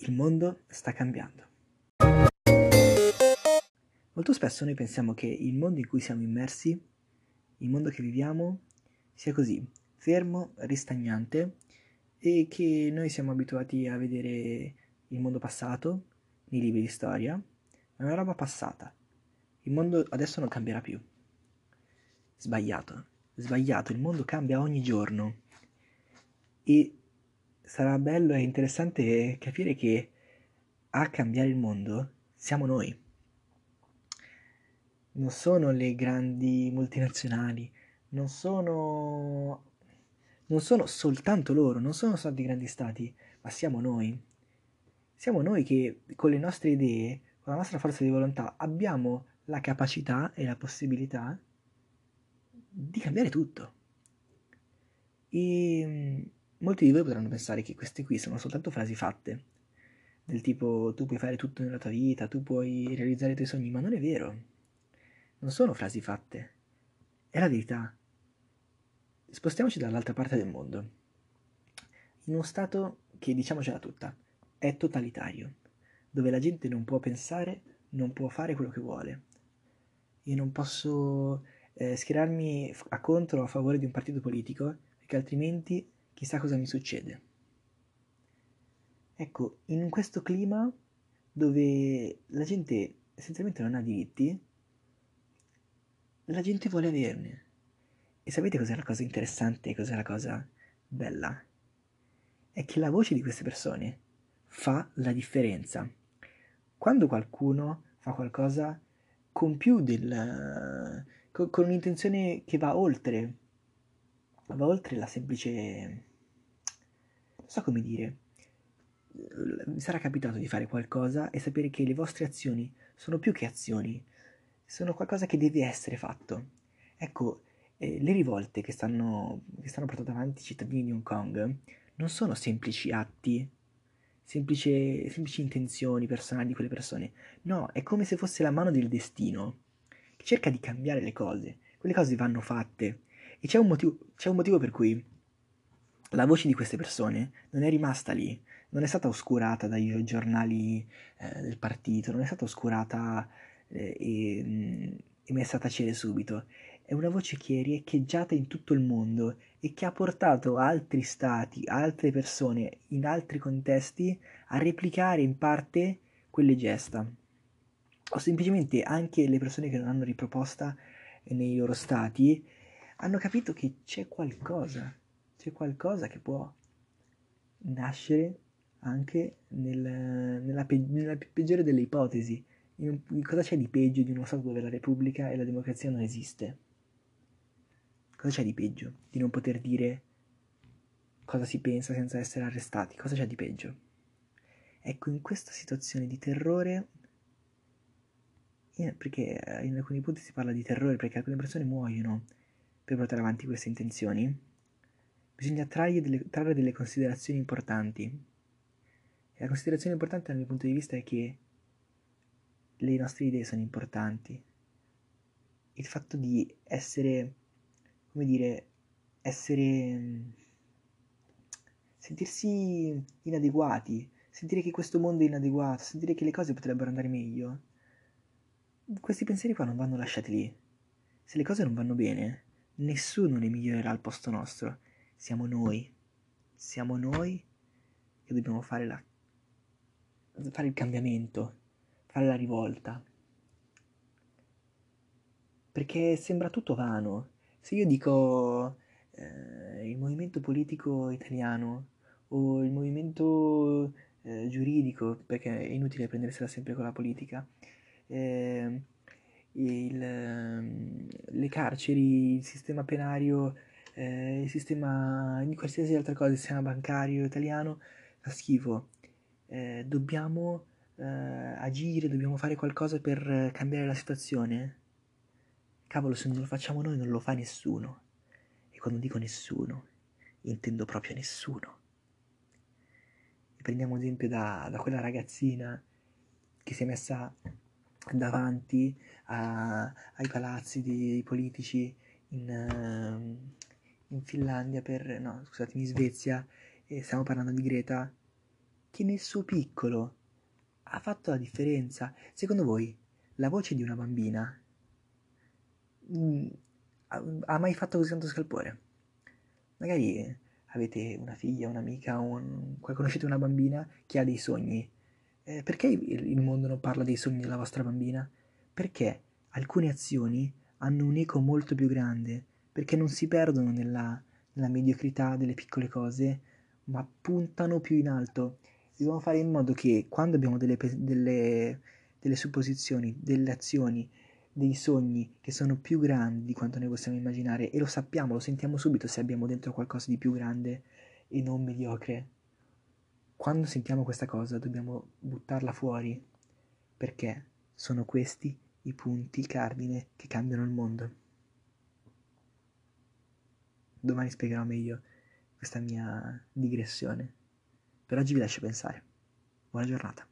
Il mondo sta cambiando. Molto spesso noi pensiamo che il mondo in cui siamo immersi, il mondo che viviamo, sia così, fermo, ristagnante e che noi siamo abituati a vedere il mondo passato nei libri di storia, è una roba passata. Il mondo adesso non cambierà più. Sbagliato, sbagliato, il mondo cambia ogni giorno e sarà bello e interessante capire che a cambiare il mondo siamo noi. Non sono le grandi multinazionali, non sono non sono soltanto loro, non sono soltanto i grandi stati, ma siamo noi. Siamo noi che con le nostre idee, con la nostra forza di volontà, abbiamo la capacità e la possibilità di cambiare tutto. E mm, molti di voi potranno pensare che queste qui sono soltanto frasi fatte, del tipo tu puoi fare tutto nella tua vita, tu puoi realizzare i tuoi sogni, ma non è vero. Non sono frasi fatte, è la verità. Spostiamoci dall'altra parte del mondo, in uno stato che diciamocela tutta, è totalitario, dove la gente non può pensare, non può fare quello che vuole. Io non posso eh, schierarmi a contro o a favore di un partito politico, perché altrimenti chissà cosa mi succede. Ecco, in questo clima dove la gente essenzialmente non ha diritti, la gente vuole averne. E sapete cos'è la cosa interessante, cos'è la cosa bella? È che la voce di queste persone fa la differenza. Quando qualcuno fa qualcosa con più del... con, un'intenzione che va oltre, va oltre la semplice... so come dire. Mi sarà capitato di fare qualcosa e sapere che le vostre azioni sono più che azioni, sono qualcosa che deve essere fatto. Ecco, eh, le rivolte che stanno, che stanno portando avanti i cittadini di Hong Kong non sono semplici atti, semplici, semplici intenzioni personali di quelle persone. No, è come se fosse la mano del destino che cerca di cambiare le cose. Quelle cose vanno fatte. E c'è un motivo, c'è un motivo per cui la voce di queste persone non è rimasta lì, non è stata oscurata dai giornali eh, del partito, non è stata oscurata eh, e, mm, e messa a tacere subito è una voce che è riecheggiata in tutto il mondo e che ha portato altri stati, altre persone in altri contesti a replicare in parte quelle gesta. O semplicemente anche le persone che non hanno riproposta nei loro stati hanno capito che c'è qualcosa, c'è qualcosa che può nascere anche nel, nella, pe- nella peggiore delle ipotesi. In, cosa c'è di peggio di uno Stato dove la Repubblica e la democrazia non esiste? Cosa c'è di peggio di non poter dire cosa si pensa senza essere arrestati? Cosa c'è di peggio? Ecco, in questa situazione di terrore, perché eh, in alcuni punti si parla di terrore perché alcune persone muoiono per portare avanti queste intenzioni, bisogna trarre delle, trarre delle considerazioni importanti. E la considerazione importante dal mio punto di vista è che le nostre idee sono importanti. Il fatto di essere come dire, essere... sentirsi inadeguati, sentire che questo mondo è inadeguato, sentire che le cose potrebbero andare meglio. Questi pensieri qua non vanno lasciati lì. Se le cose non vanno bene, nessuno le migliorerà al posto nostro. Siamo noi. Siamo noi che dobbiamo fare, la... fare il cambiamento, fare la rivolta. Perché sembra tutto vano se io dico eh, il movimento politico italiano o il movimento eh, giuridico, perché è inutile prendersela sempre con la politica, eh, il, ehm, le carceri, il sistema penario, eh, il sistema di qualsiasi altra cosa, il sistema bancario italiano, fa schifo. Eh, dobbiamo eh, agire, dobbiamo fare qualcosa per cambiare la situazione. Cavolo, se non lo facciamo noi non lo fa nessuno. E quando dico nessuno, intendo proprio nessuno. Prendiamo esempio da, da quella ragazzina che si è messa davanti a, ai palazzi dei politici in, in, Finlandia per... no, scusatemi, in Svezia, e stiamo parlando di Greta, che nel suo piccolo ha fatto la differenza. Secondo voi la voce di una bambina mh, mm, ha, ha mai fatto così tanto scalpore? Magari avete una figlia, un'amica, un... conoscete una bambina che ha dei sogni. Eh, perché il mondo non parla dei sogni della vostra bambina? Perché alcune azioni hanno un eco molto più grande, perché non si perdono nella, nella mediocrità delle piccole cose, ma puntano più in alto. Dobbiamo fare in modo che quando abbiamo delle, delle, delle supposizioni, delle azioni, dei sogni che sono più grandi di quanto noi possiamo immaginare e lo sappiamo, lo sentiamo subito se abbiamo dentro qualcosa di più grande e non mediocre. Quando sentiamo questa cosa dobbiamo buttarla fuori perché sono questi i punti cardine che cambiano il mondo. Domani spiegherò meglio questa mia digressione. Per oggi vi lascio pensare. Buona giornata.